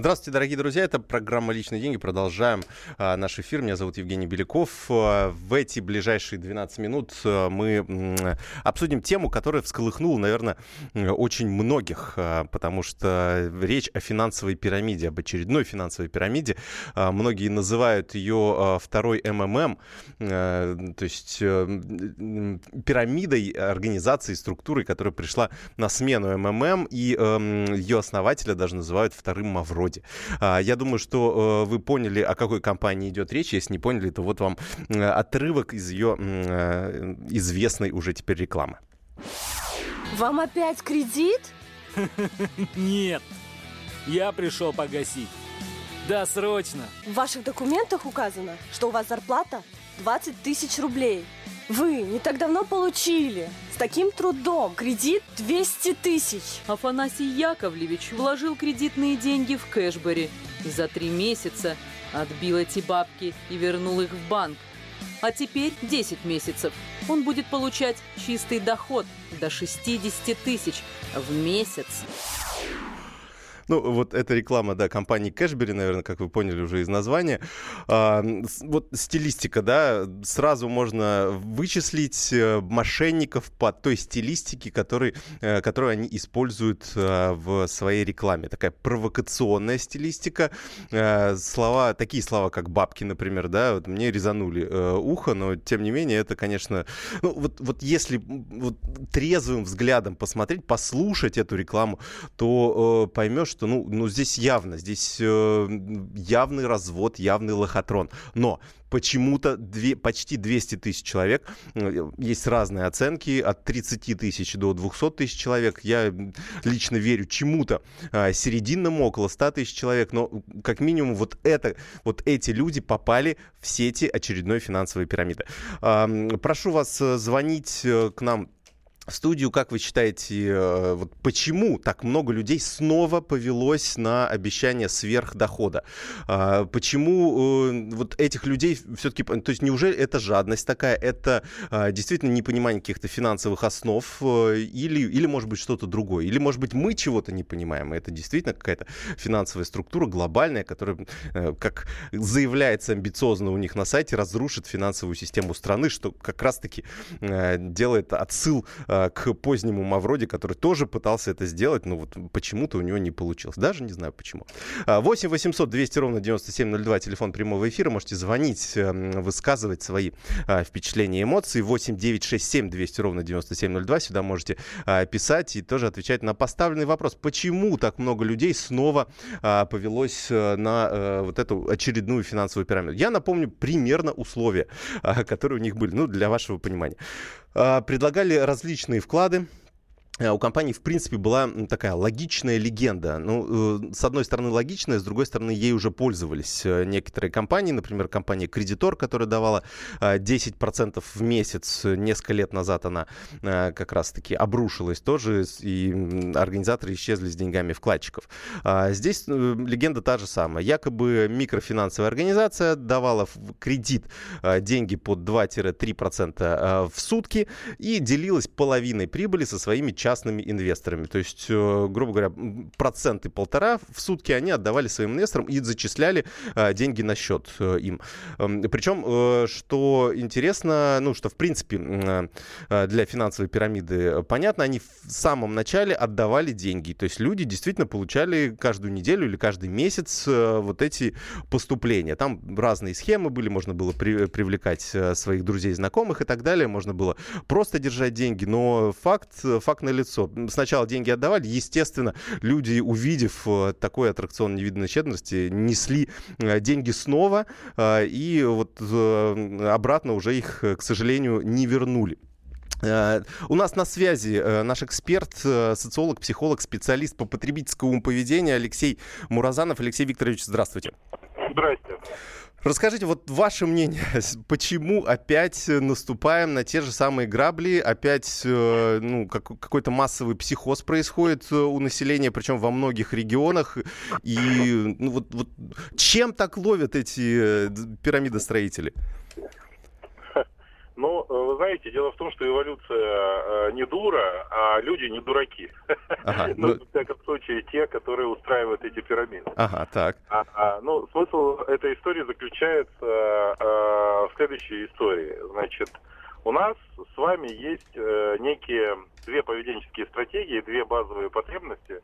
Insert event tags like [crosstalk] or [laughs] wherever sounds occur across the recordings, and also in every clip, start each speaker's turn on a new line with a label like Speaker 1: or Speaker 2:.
Speaker 1: Здравствуйте, дорогие друзья. Это программа «Личные деньги». Продолжаем а, наш эфир. Меня зовут Евгений Беляков. А, в эти ближайшие 12 минут а, мы обсудим тему, которая всколыхнула, наверное, очень многих, а, потому что речь о финансовой пирамиде, об очередной финансовой пирамиде. Многие называют ее второй МММ, то есть пирамидой организации, структурой, которая пришла на смену МММ, и ее основателя даже называют вторым Мавроди роде. А, я думаю, что э, вы поняли, о какой компании идет речь. Если не поняли, то вот вам э, отрывок из ее э, известной уже теперь рекламы.
Speaker 2: Вам опять кредит? [laughs]
Speaker 3: Нет, я пришел погасить. Да, срочно.
Speaker 2: В ваших документах указано, что у вас зарплата 20 тысяч рублей. Вы не так давно получили с таким трудом кредит 200 тысяч.
Speaker 4: Афанасий Яковлевич вложил кредитные деньги в кэшбэри и за три месяца отбил эти бабки и вернул их в банк. А теперь 10 месяцев. Он будет получать чистый доход до 60 тысяч в месяц.
Speaker 1: Ну, вот эта реклама, да, компании Кэшбери, наверное, как вы поняли уже из названия. А, вот стилистика, да, сразу можно вычислить э, мошенников по той стилистике, который, э, которую они используют э, в своей рекламе. Такая провокационная стилистика. Слова, такие слова, как бабки, например, да, вот мне резанули ухо, но тем не менее это, конечно, ну, вот, вот если вот трезвым взглядом посмотреть, послушать эту рекламу, то поймешь, что, ну, ну здесь явно, здесь э, явный развод, явный лохотрон. Но почему-то две, почти 200 тысяч человек, э, есть разные оценки, от 30 тысяч до 200 тысяч человек. Я лично верю чему-то э, серединному, около 100 тысяч человек, но как минимум вот, это, вот эти люди попали в сети очередной финансовой пирамиды. Э, прошу вас э, звонить э, к нам студию. Как вы считаете, э, вот почему так много людей снова повелось на обещание сверхдохода? А, почему э, вот этих людей все-таки... То есть неужели это жадность такая? Это а, действительно непонимание каких-то финансовых основ? Э, или, или может быть, что-то другое? Или, может быть, мы чего-то не понимаем? Это действительно какая-то финансовая структура глобальная, которая, как заявляется амбициозно у них на сайте, разрушит финансовую систему страны, что как раз-таки делает отсыл к позднему Мавроди, который тоже пытался это сделать, но вот почему-то у него не получилось. Даже не знаю почему. 8 800 200 ровно 9702, телефон прямого эфира. Можете звонить, эм, высказывать свои а, впечатления, эмоции. 8 9 6 7 200 ровно 9702. Сюда можете а, писать и тоже отвечать на поставленный вопрос. Почему так много людей снова а, повелось э, на э, вот эту очередную финансовую пирамиду? Я напомню примерно условия, которые у них были, ну, для вашего понимания. Предлагали различные вклады, у компании, в принципе, была такая логичная легенда. Ну, э, с одной стороны, логичная, с другой стороны, ей уже пользовались э, некоторые компании. Например, компания Кредитор, которая давала 10% в месяц. Несколько лет назад она как раз-таки обрушилась тоже, и организаторы исчезли с деньгами вкладчиков. А здесь легенда та же самая. Якобы микрофинансовая организация давала в кредит деньги под 2-3% в сутки и делилась половиной прибыли со своими частными частными инвесторами. То есть, э, грубо говоря, проценты полтора в сутки они отдавали своим инвесторам и зачисляли э, деньги на счет э, им. Эм, Причем, что интересно, ну, что в принципе для финансовой пирамиды понятно, они в самом начале отдавали деньги. То есть люди действительно получали каждую неделю или каждый месяц вот эти поступления. Там разные схемы были, можно было при, привлекать своих друзей, знакомых и так далее, можно было просто держать деньги, но факт, факт налицо лицо. Сначала деньги отдавали, естественно, люди, увидев э, такой аттракцион невиданной щедрости, несли э, деньги снова, э, и вот обратно уже их, к сожалению, не вернули. У нас на связи наш эксперт, социолог, психолог, специалист по потребительскому поведению Алексей Муразанов. Алексей Викторович, здравствуйте.
Speaker 5: Здрасте.
Speaker 1: Расскажите, вот ваше мнение, [laughs] почему опять наступаем на те же самые грабли, опять э, ну, как, какой-то массовый психоз происходит э, у населения, причем во многих регионах, и ну, вот, вот чем так ловят эти э, пирамидостроители?
Speaker 5: Ну, вы знаете, дело в том, что эволюция не дура, а люди не дураки. Ага, [laughs] ну, ну, в всяком случае, те, которые устраивают эти пирамиды.
Speaker 1: Ага, так.
Speaker 5: А, а, ну, смысл этой истории заключается а, в следующей истории. Значит, у нас с вами есть э, некие две поведенческие стратегии, две базовые потребности,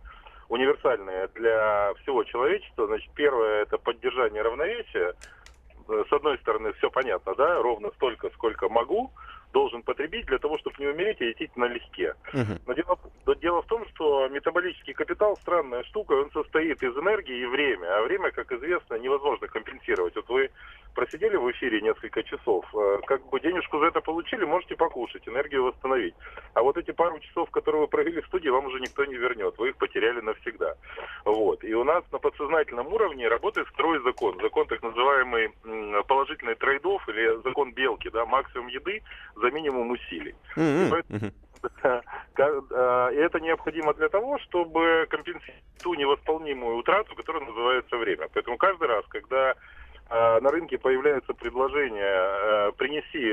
Speaker 5: универсальные для всего человечества. Значит, первое это поддержание равновесия. Э, с одной стороны, все понятно, да, ровно столько, сколько могу, должен потребить для того, чтобы не умереть и лететь налегке. Uh-huh. Но дело, но дело в том, что метаболический капитал странная штука, он состоит из энергии и времени, а время, как известно, невозможно компенсировать. Вот вы просидели в эфире несколько часов, э, как бы денежку за это получили, можете покушать, энергию восстановить. А вот эти пару часов, которые вы провели в студии, вам уже никто не вернет, вы их потеряли навсегда. Вот. И у нас на подсознательном уровне работает второй закон, закон так называемый положительный трейдов или закон белки, да, максимум еды за минимум усилий. Mm-hmm. И поэтому э, [laughs] это необходимо для того, чтобы компенсировать ту невосполнимую утрату, которая называется время. Поэтому каждый раз, когда э, на рынке появляется предложение э, принеси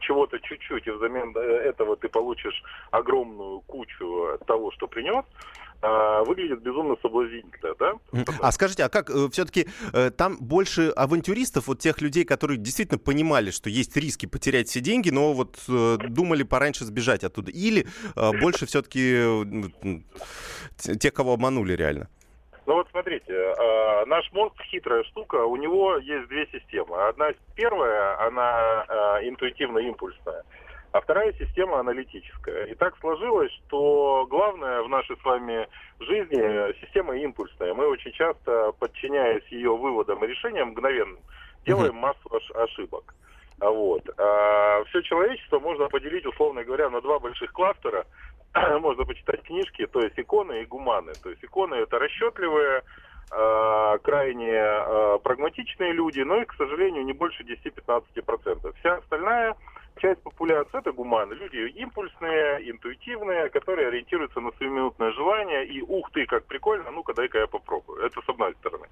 Speaker 5: чего-то чуть-чуть, и взамен этого ты получишь огромную кучу того, что принес, а, выглядит безумно соблазнительно, да?
Speaker 1: А скажите, а как э, все-таки э, там больше авантюристов, вот тех людей, которые действительно понимали, что есть риски потерять все деньги, но вот э, думали пораньше сбежать оттуда, или больше все-таки тех, кого обманули реально?
Speaker 5: Ну вот смотрите, наш мозг хитрая штука, у него есть две системы. Одна первая, она интуитивно-импульсная а вторая система аналитическая. И так сложилось, что главное в нашей с вами жизни система импульсная. Мы очень часто, подчиняясь ее выводам и решениям мгновенным, делаем массу ошибок. А вот. А все человечество можно поделить, условно говоря, на два больших кластера. [clears throat] можно почитать книжки, то есть иконы и гуманы. То есть иконы это расчетливые, э, крайне э, прагматичные люди, но и, к сожалению, не больше 10-15%. Вся остальная часть популяции это гуманы, люди импульсные, интуитивные, которые ориентируются на сиюминутное желание и ух ты, как прикольно, ну-ка дай-ка я попробую. Это с одной стороны.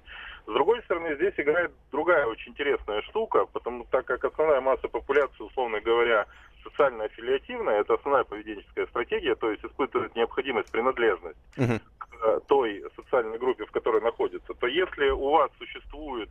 Speaker 5: С другой стороны, здесь играет другая очень интересная штука, потому так как основная масса популяции, условно говоря, социально-аффилиативная, это основная поведенческая стратегия, то есть испытывает необходимость принадлежность uh-huh. к той социальной группе, в которой находится, то если у вас существует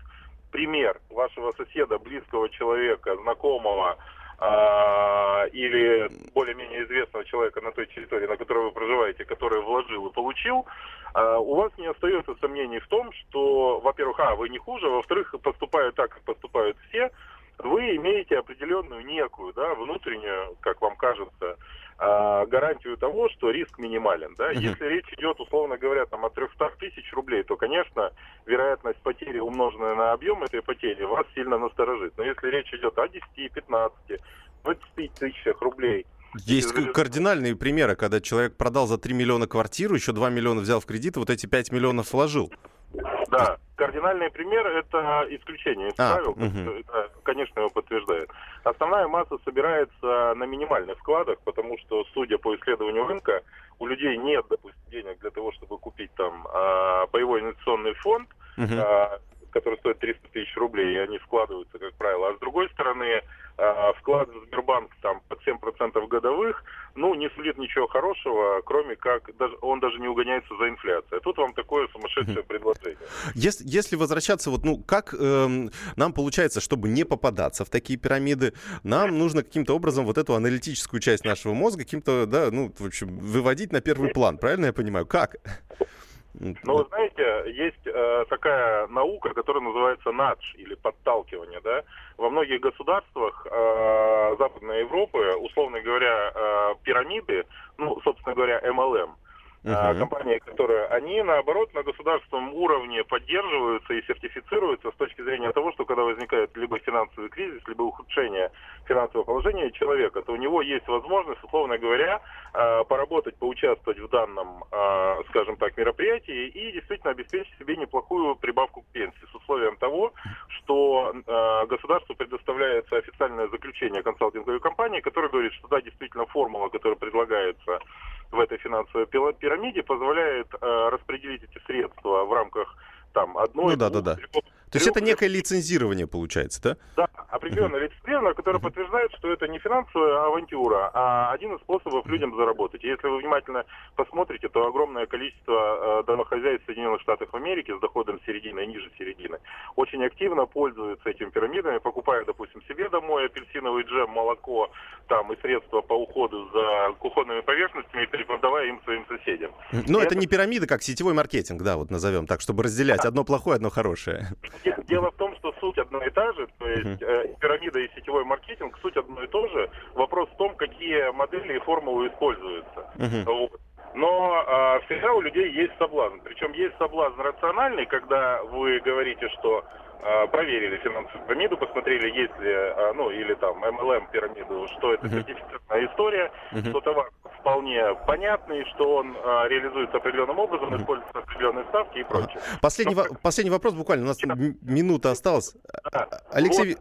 Speaker 5: пример вашего соседа, близкого человека, знакомого, а, или более-менее известного человека на той территории, на которой вы проживаете, который вложил и получил, а, у вас не остается сомнений в том, что, во-первых, а, вы не хуже, во-вторых, поступая так, как поступают все, вы имеете определенную некую, да, внутреннюю, как вам кажется, а, гарантию того, что риск минимален. Да? Uh-huh. Если речь идет, условно говоря, там, от 300 тысяч рублей, то, конечно, вероятность потери, умноженная на объем этой потери, вас сильно насторожит. Но если речь идет о 10, 15, 20 тысячах рублей,
Speaker 1: есть кардинальные примеры, когда человек продал за 3 миллиона квартиру, еще 2 миллиона взял в кредит, вот эти 5 миллионов вложил.
Speaker 5: Да, кардинальный пример – это исключение из а, правил, угу. это, конечно, его подтверждает. Основная масса собирается на минимальных вкладах, потому что, судя по исследованию рынка, у людей нет, допустим, денег для того, чтобы купить там а, боевой инвестиционный фонд, угу. который стоит 300 тысяч рублей, и они вкладываются, как правило. А с другой стороны, вклад в Сбербанк там под 7% годовых, ну, не сулит ничего хорошего, кроме как даже, он даже не угоняется за инфляцией. Тут вам такое сумасшедшее предложение.
Speaker 1: Если, если возвращаться, вот, ну, как э, нам получается, чтобы не попадаться в такие пирамиды, нам нужно каким-то образом вот эту аналитическую часть нашего мозга каким-то, да, ну, в общем, выводить на первый план, правильно я понимаю? Как?
Speaker 5: Ну, вы знаете, есть э, такая наука, которая называется надж или подталкивание, да. Во многих государствах э, Западной Европы, условно говоря, э, пирамиды, ну, собственно говоря, MLM, uh-huh. компании, которые, они наоборот на государственном уровне поддерживаются и сертифицируются с точки зрения того, что когда возникает либо финансовый кризис, либо ухудшение финансового положения человека, то у него есть возможность, условно говоря, а, поработать, поучаствовать в данном, а, скажем так, мероприятии и действительно обеспечить себе неплохую прибавку к пенсии с условием того, что государству предоставляется официальное заключение консалтинговой компании, которое говорит, что да, действительно формула, которая предлагается в этой финансовой пирамиде позволяет э, распределить эти средства в рамках там одной...
Speaker 1: Ну да, да, да. То есть это некое лицензирование получается, да?
Speaker 5: Да, определенное лицензирование, которое подтверждает, что это не финансовая авантюра, а один из способов людям заработать. Если вы внимательно посмотрите, то огромное количество э, домохозяйств Соединенных Штатов Америки с доходом середины и ниже середины очень активно пользуются этими пирамидами, покупая, допустим, себе домой апельсиновый джем, молоко там и средства по уходу за кухонными поверхностями и перепродавая им своим соседям.
Speaker 1: Ну, это, это не пирамида, как сетевой маркетинг, да, вот назовем так, чтобы разделять одно плохое, одно хорошее. [laughs]
Speaker 5: Дело в том, что суть одна и та же, то есть uh-huh. пирамида и сетевой маркетинг, суть одно и то же. Вопрос в том, какие модели и формулы используются. Вот. Но а, всегда у людей есть соблазн. Причем есть соблазн рациональный, когда вы говорите, что проверили финансовую пирамиду, посмотрели, есть ли, а, ну, или там MLM пирамиду, что это сертифицированная история, uh-huh. что товар вполне понятный, что он а, реализуется определенным образом, uh-huh. используются определенные ставки и прочее.
Speaker 1: Последний, Но, во- последний вопрос буквально, у нас да. минута осталась.
Speaker 5: Да. Алексей...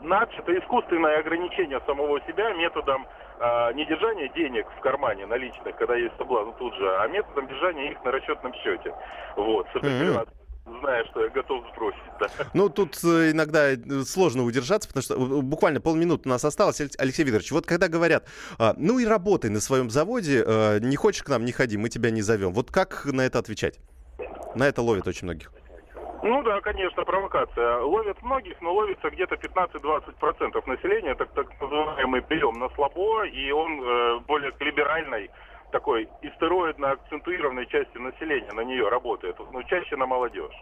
Speaker 5: Вот, это искусственное ограничение самого себя методом а, не держание денег в кармане наличных, когда есть соблазн тут же, а методом держания их на расчетном счете. Вот, с mm-hmm зная, что я готов сбросить. Да.
Speaker 1: Ну, тут э, иногда э, сложно удержаться, потому что э, буквально полминуты у нас осталось. Алексей Викторович, вот когда говорят, а, ну и работай на своем заводе, не хочешь к нам, не ходи, мы тебя не зовем. Вот как на это отвечать? На это ловит очень многих.
Speaker 5: Ну да, конечно, провокация. Ловят многих, но ловится где-то 15-20% населения, так, так называемый прием на слабо, и он э, более к либеральной такой истероидно акцентуированной части населения на нее работает, но чаще на молодежь.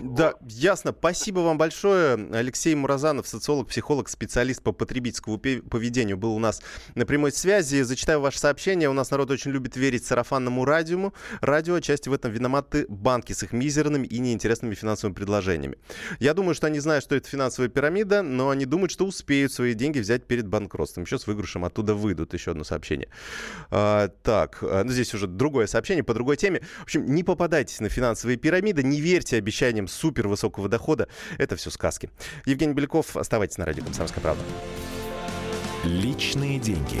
Speaker 1: Да, ясно. Спасибо вам большое. Алексей Муразанов, социолог, психолог, специалист по потребительскому поведению, был у нас на прямой связи. Зачитаю ваше сообщение. У нас народ очень любит верить сарафанному радио. Радио, отчасти в этом виноваты банки с их мизерными и неинтересными финансовыми предложениями. Я думаю, что они знают, что это финансовая пирамида, но они думают, что успеют свои деньги взять перед банкротством. Еще с выигрышем оттуда выйдут. Еще одно сообщение. Так, э, ну здесь уже другое сообщение по другой теме. В общем, не попадайтесь на финансовые пирамиды, не верьте обещаниям супер высокого дохода. Это все сказки. Евгений Беляков, оставайтесь на радио «Комсомольская правда».
Speaker 6: Личные деньги.